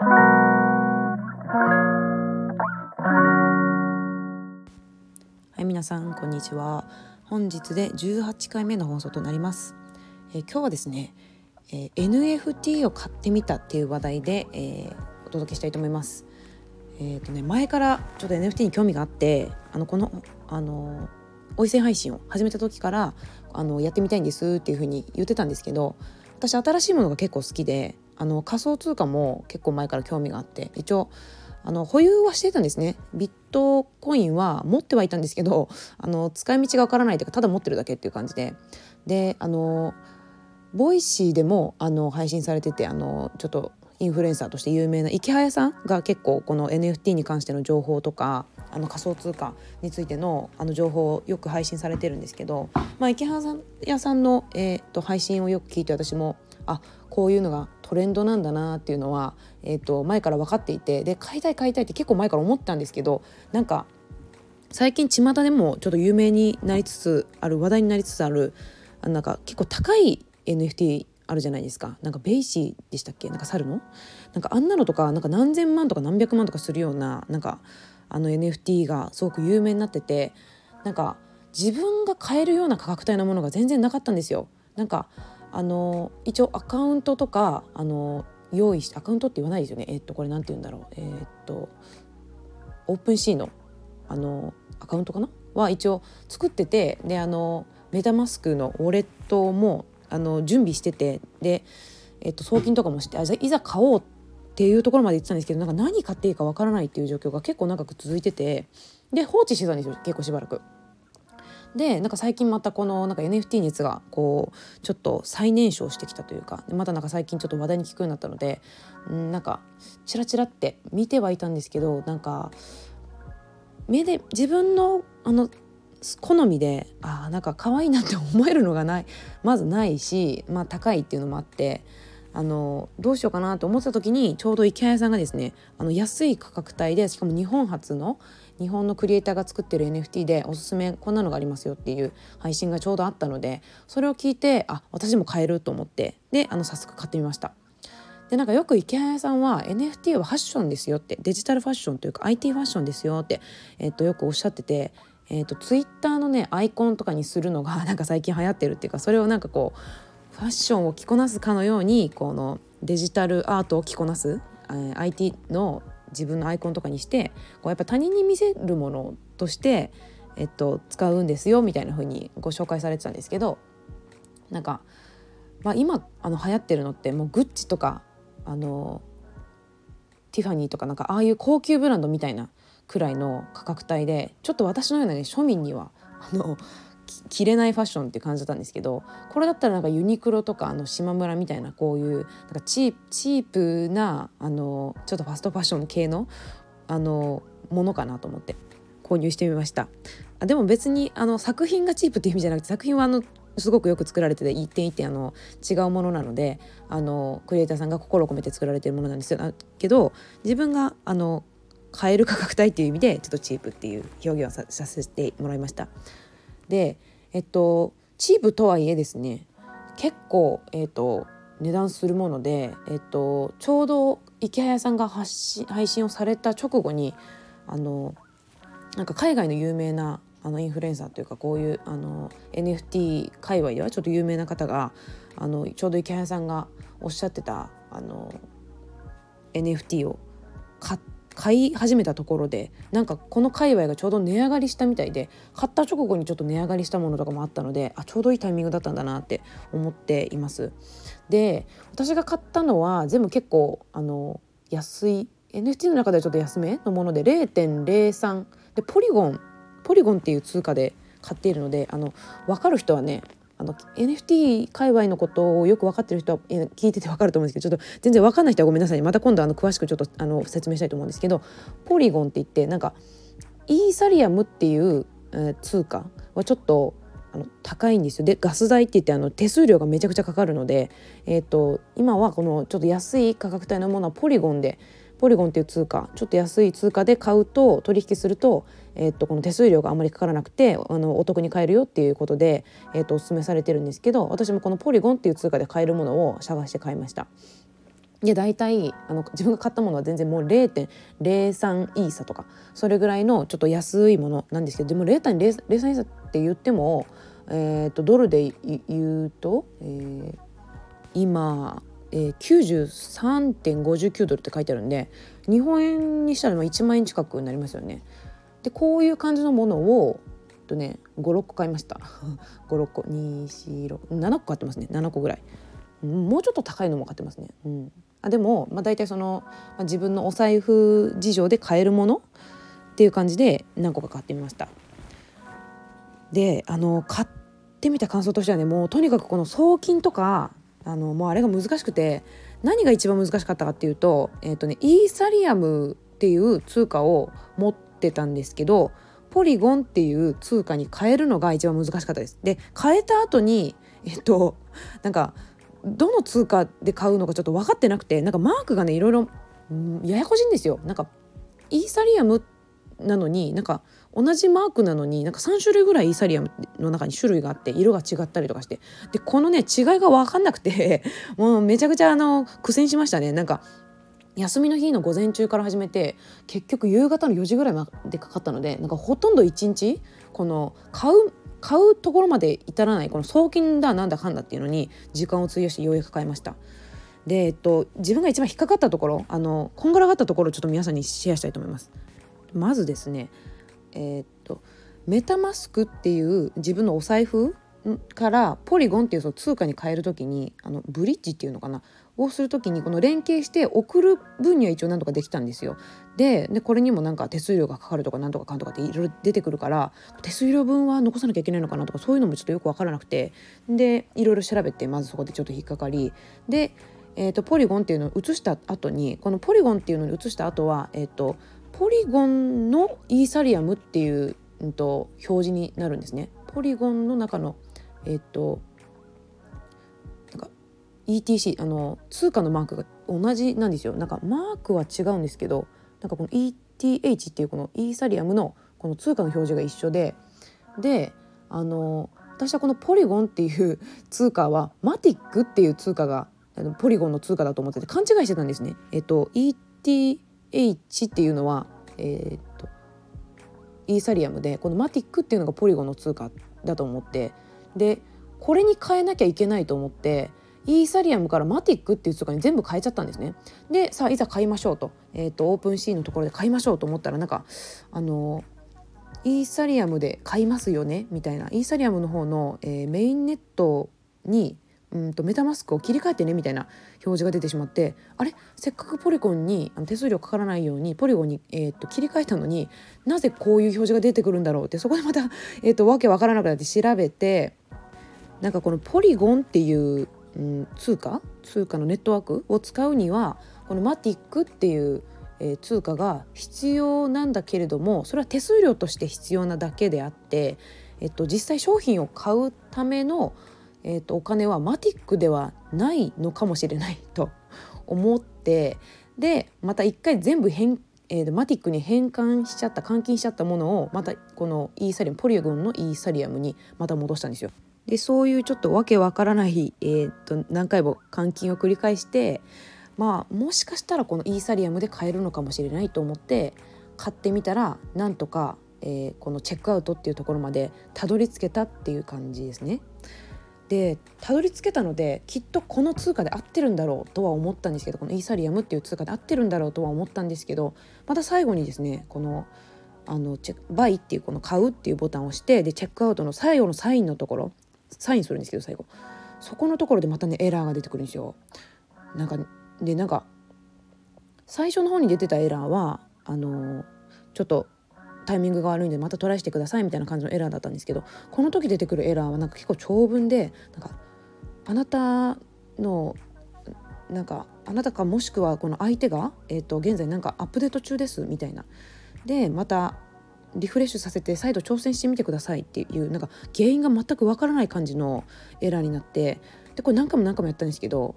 はい皆さんこんにちは。本日で18回目の放送となります、えー、今日はですね、えー、NFT を買ってみたっていう話題で、えー、お届けしたいと思います。えーとね、前からちょっと NFT に興味があってあのこのあの音声配信を始めた時からあのやってみたいんですっていうふうに言ってたんですけど私新しいものが結構好きであの仮想通貨も結構前から興味があって一応あの保有はしてたんですね。ビットコインは持ってはいたんですけど あの使い道がわからないというかただ持ってるだけっていう感じで。であのボイシーでもあの配信されててあのちょっとインフルエンサーとして有名なイケハヤさんが結構この NFT に関しての情報とかあの仮想通貨についてのあの情報をよく配信されてるんですけど、まあ、イケハヤさんの、えー、と配信をよく聞いて私もあこういうのがトレンドなんだなっていうのは、えー、と前から分かっていてで買いたい買いたいって結構前から思ったんですけどなんか最近巷でもちょっと有名になりつつある話題になりつつあるあなんか結構高い NFT あるじゃないですか。なんかベイシーでしたっけ？なんか猿の？なんかあんなのとかなんか何千万とか何百万とかするようななんかあの NFT がすごく有名になっててなんか自分が買えるような価格帯のものが全然なかったんですよ。なんかあの一応アカウントとかあの用意してアカウントって言わないですよね。えっとこれなんて言うんだろう。えー、っとオープンシーのあのアカウントかな？は一応作っててであのメタマスクのウォレットもあの準備しててで、えっと、送金とかもしてあいざ買おうっていうところまで言ってたんですけどなんか何買っていいかわからないっていう状況が結構長く続いててで放置してたんですよ結構しばらく。でなんか最近またこのなんか NFT 熱がこうちょっと最年少してきたというかまたなんか最近ちょっと話題に聞くようになったのでんなんかチラチラって見てはいたんですけどなんか目で自分のあの好みであなんか可愛いなって思えるのがないまずないし、まあ、高いっていうのもあってあのどうしようかなと思ってた時にちょうど池谷さんがですねあの安い価格帯でしかも日本初の日本のクリエイターが作ってる NFT でおすすめこんなのがありますよっていう配信がちょうどあったのでそれを聞いてあ私も買えると思ってであの早速買ってみました。でなんかよく池谷さんは NFT はファッションですよってデジタルファッションというか IT ファッションですよって、えっと、よくおっしゃっててえーと、ツイッターのねアイコンとかにするのが なんか最近流行ってるっていうかそれをなんかこうファッションを着こなすかのようにこのデジタルアートを着こなす、えー、IT の自分のアイコンとかにしてこうやっぱ他人に見せるものとして、えっと、使うんですよみたいな風にご紹介されてたんですけどなんか、まあ、今あの流行ってるのってもうグッチとかあのティファニーとかなんかああいう高級ブランドみたいなくらいの価格帯でちょっと私のような、ね、庶民にはあの着れないファッションって感じだったんですけどこれだったらなんかユニクロとかあの島村みたいなこういうなんかチープなあのちょっとファストファッション系のあのものかなと思って購入してみましたあでも別にあの作品がチープっていう意味じゃなくて作品はあのすごくよく作られてて一点一点あの違うものなのであのクリエイターさんが心を込めて作られてるものなんですけど自分があの買える価格帯っていう意味でちょっとチープっていう表現をさせてもらいました。でえっとチープとはいえですね結構、えっと、値段するもので、えっと、ちょうど池早さんが発信配信をされた直後にあのなんか海外の有名なあのインフルエンサーというかこういうあの NFT 界隈ではちょっと有名な方があのちょうど池早さんがおっしゃってたあの NFT を買って買い始めたところでなんかこの界隈がちょうど値上がりしたみたいで買った直後にちょっと値上がりしたものとかもあったのであちょうどいいタイミングだったんだなって思っています。で私が買ったのは全部結構あの安い NFT の中ではちょっと安めのもので0.03でポリゴンポリゴンっていう通貨で買っているのであの分かる人はねあの NFT 界隈のことをよく分かってる人は聞いてて分かると思うんですけどちょっと全然分かんない人はごめんなさいまた今度あの詳しくちょっとあの説明したいと思うんですけどポリゴンって言ってなんかイーサリアムっていう、えー、通貨はちょっとあの高いんですよ。でガス代って言ってあの手数料がめちゃくちゃかかるので、えーと、今はこのちょっと安い価格帯のものはポリゴンでポリゴンっていう通貨ちょっと安い通貨で買うと取引すると,、えー、とこの手数料があまりかからなくてあのお得に買えるよっていうことで、えー、とおすすめされてるんですけど私もこのポリゴンっていう通貨で買えるものを探して買いました。で大体あの自分が買ったものは全然もう0.03イーサとかそれぐらいのちょっと安いものなんですけどでも0.03イーサって言っても、えーと、ドルで言うと、えー、今、えー、93.59ドルって書いてあるんで日本円にしたら1万円近くになりますよね。でこういう感じのものをとね56個買いました。56個247個買ってますね。7個ぐらい。もうちょっと高いのも買ってますね、うん、あでも、まあ、大体その、まあ、自分のお財布事情で買えるものっていう感じで何個か買ってみました。であの買ってみた感想としてはねもうとにかくこの送金とかあのもうあれが難しくて何が一番難しかったかっていうと,、えーとね、イーサリアムっていう通貨を持ってたんですけどポリゴンっていう通貨に変えるのが一番難しかったです。で変えた後にえっとなんかどの通貨で買うのかちょっと分かってなくてなんかマークがねいろいろ、ややこしいんですよ。なんかイーサリアムなのになんか同じマークなのになんか3種類ぐらいイーサリアムの中に種類があって色が違ったりとかしてでこのね違いが分かんなくて もうめちゃくちゃあの苦戦しましたねなんか休みの日の午前中から始めて結局夕方の4時ぐらいまでかかったのでなんかほとんど1日この買う買うところまで至らないこの送金だなんだかんだっていうのに時間を費やしてようやく買いました。で、えっと、自分が一番引っかかったところあのこんがらがったところをちょっと皆さんにシェアしたいと思います。まずですねえー、っとメタマスクっていう自分のお財布からポリゴンっていうその通貨に変える時にあのブリッジっていうのかなをする時にこの連携して送る分には一応何とかできたんですよ。でこれにもなんか手数料がかかるとかなんとかかんとかっていろいろ出てくるから手数料分は残さなきゃいけないのかなとかそういうのもちょっとよく分からなくてでいろいろ調べてまずそこでちょっと引っかかりで、えーと、ポリゴンっていうのを移した後にこのポリゴンっていうのに移した後は、えーと、ポリゴンのイーサリアムっていう、うんと、表示になるんですね。ポリゴンの中のえっ、ー、と ETC あの通貨のマークが同じなんですよなんかマークは違うんですけどなんかこの ETH っていうこのイーサリアムのこの通貨の表示が一緒でであの私はこのポリゴンっていう通貨はマティックっていう通貨があのポリゴンの通貨だと思ってて勘違いしてたんですね。えっと H っていうのはえー、っとイーサリアムでこのマティックっていうのがポリゴンの通貨だと思ってでこれに変えなきゃいけないと思ってイーサリアムからマティックっていう通貨に全部変えちゃったんですね。でさあいざ買いましょうと,、えーと、オープンシーンのところで買いましょうと思ったらなんかあのイーサリアムで買いますよねみたいなイーサリアムの方の、えー、メインネットにうんとメタマスクを切り替えてねみたいな表示が出てしまってあれ？せっかくポリゴンにあの手数料かからないようにポリゴンに、えー、と切り替えたのになぜこういう表示が出てくるんだろうってそこでまた、えー、とわけわからなくなって調べてなんかこのポリゴンっていううん、通貨？通貨のネットワークを使うにはこのマティックっていう、えー、通貨が必要なんだけれどもそれは手数料として必要なだけであって、えっと、実際商品を買うための、えっと、お金はマティックではないのかもしれないと思ってでまた一回全部変えー、マティックに変換しちゃった換金しちゃったものをまたこのイーサリアムポリゴンのイーサリアムにまた戻したんですよ。でそういうちょっとわけわからない、えー、と何回も換金を繰り返してまあもしかしたらこのイーサリアムで買えるのかもしれないと思って買ってみたらなんとか、えー、このチェックアウトっていうところまでたどり着けたっていう感じですね。でたどり着けたのできっとこの通貨で合ってるんだろうとは思ったんですけどこのイーサリアムっていう通貨で合ってるんだろうとは思ったんですけどまた最後にですねこのあのチェバイっていうこの買うっていうボタンを押してでチェックアウトの最後のサインのところサインするんですけど最後そこのところでまたねエラーが出てくるんですよ。なんかでなんか最初の方に出てたエラーはあのちょっとタイミングが悪いんでまたトライしてくださいみたいな感じのエラーだったんですけどこの時出てくるエラーはなんか結構長文でなんかあなたのなんかあなたかもしくはこの相手が、えー、と現在なんかアップデート中ですみたいなでまたリフレッシュさせて再度挑戦してみてくださいっていうなんか原因が全くわからない感じのエラーになってでこれ何回も何回もやったんですけど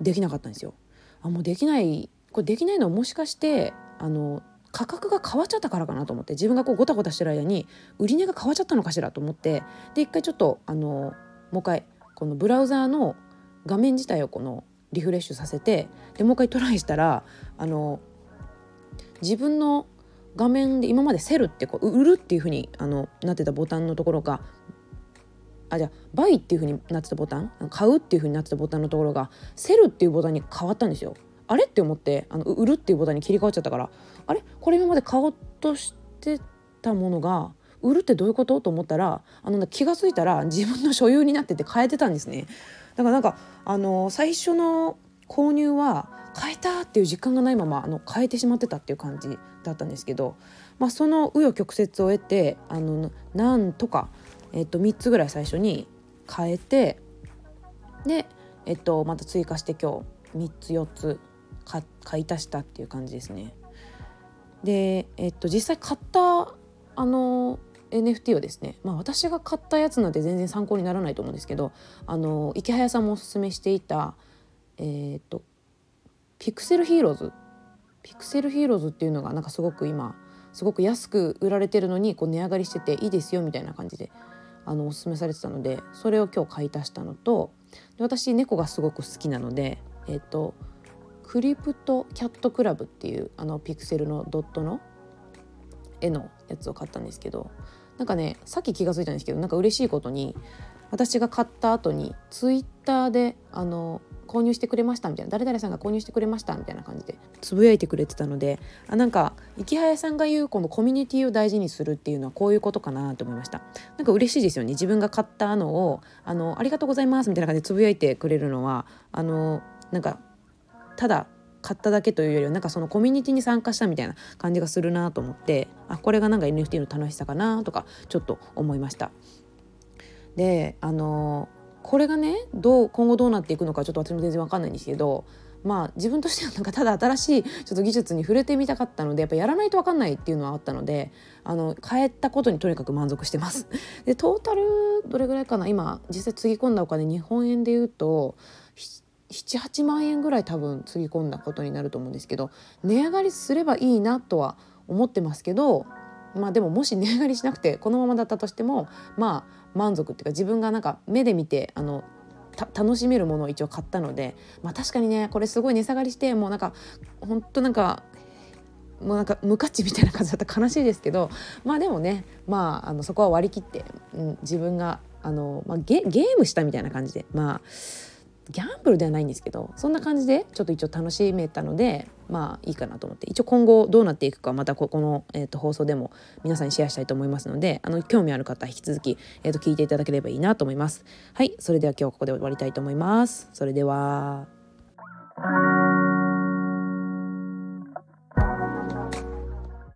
できなかったんですよ。あもうできないこれできないのはもしかしてあの価格が変わっちゃったからかなと思って自分がこうゴタゴタしてる間に売り値が変わっちゃったのかしらと思ってで一回ちょっとあのもう一回このブラウザーの画面自体をこのリフレッシュさせてでもう一回トライしたらあの自分の画面で今まで「sell」ってこう売るっていう風にあになってたボタンのところがあじゃあ「buy」っていう風になってたボタン買うっていう風になってたボタンのところが「sell」っていうボタンに変わったんですよ。あれって思ってあの売るっていうボタンに切り替わっちゃったからあれ？これ今まで買おうとしてたものが売るってどういうこと？と思ったらあの気が付いたら自分の所有になってて買えてたんですね。だからなんかあの最初の購入は変えたっていう実感がないままあの変えてしまってたっていう感じだったんですけど、まあ、その紆余曲折を得てあのなんとか、えっと、3つぐらい最初に変えてで、えっと、また追加して今日3つ4つ買い足したっていう感じですね。で、えっと、実際買ったあの NFT をですね、まあ、私が買ったやつなんて全然参考にならないと思うんですけどあのイケハヤさんもおすすめしていた、えー、っとピクセルヒーローズピクセルヒーローズっていうのがなんかすごく今すごく安く売られてるのにこう値上がりしてていいですよみたいな感じであのおすすめされてたのでそれを今日買い足したのとで私猫がすごく好きなのでえっ、とクリプトキャットクラブっていうあのピクセルのドットの絵のやつを買ったんですけどなんかねさっき気が付いたんですけどなんか嬉しいことに私が買った後にツイッターであの購入してくれましたみたいな誰々さんが購入してくれましたみたいな感じでつぶやいてくれてたのであなんか池早さんが言うこのコミュニティを大事にするっていうのはこういうことかなと思いました。なんか嬉しいですよね。自分が買ったのをあのありがとうございますみたいな感じでつぶやいてくれるのはあのなんかただ買っただけというよりはなんかそのコミュニティに参加したみたいな感じがするなと思ってあこれがなんか NFT の楽しさかなとかちょっと思いました。であのこれがねどう今後どうなっていくのかちょっと私も全然わかんないんですけどまあ自分としてはなんかただ新しいちょっと技術に触れてみたかったのでやっぱやらないと分かんないっていうのはあったのであの変えたことにとにかく満足してます。でトータルどれぐらいかな今実際つぎ込んだお金日本円で言うと78万円ぐらい多分つぎ込んだことになると思うんですけど値上がりすればいいなとは思ってますけどまあでももし値上がりしなくてこのままだったとしてもまあ満足っていうか自分がなんか目で見てあの楽しめるものを一応買ったのでまあ確かにねこれすごい値下がりしてもうなんかほんとなんかもうなんか無価値みたいな感じだったら悲しいですけどまあでもねまああのそこは割り切って、うん、自分があの、まあ、ゲゲームしたみたいな感じでまあギャンブルではないんですけどそんな感じでちょっと一応楽しめたのでまあいいかなと思って一応今後どうなっていくかまたここの、えー、と放送でも皆さんにシェアしたいと思いますのであの興味ある方引き続き、えー、と聞いていただければいいなと思います。はいそれでは今日はここで終わりたいと思います。それでは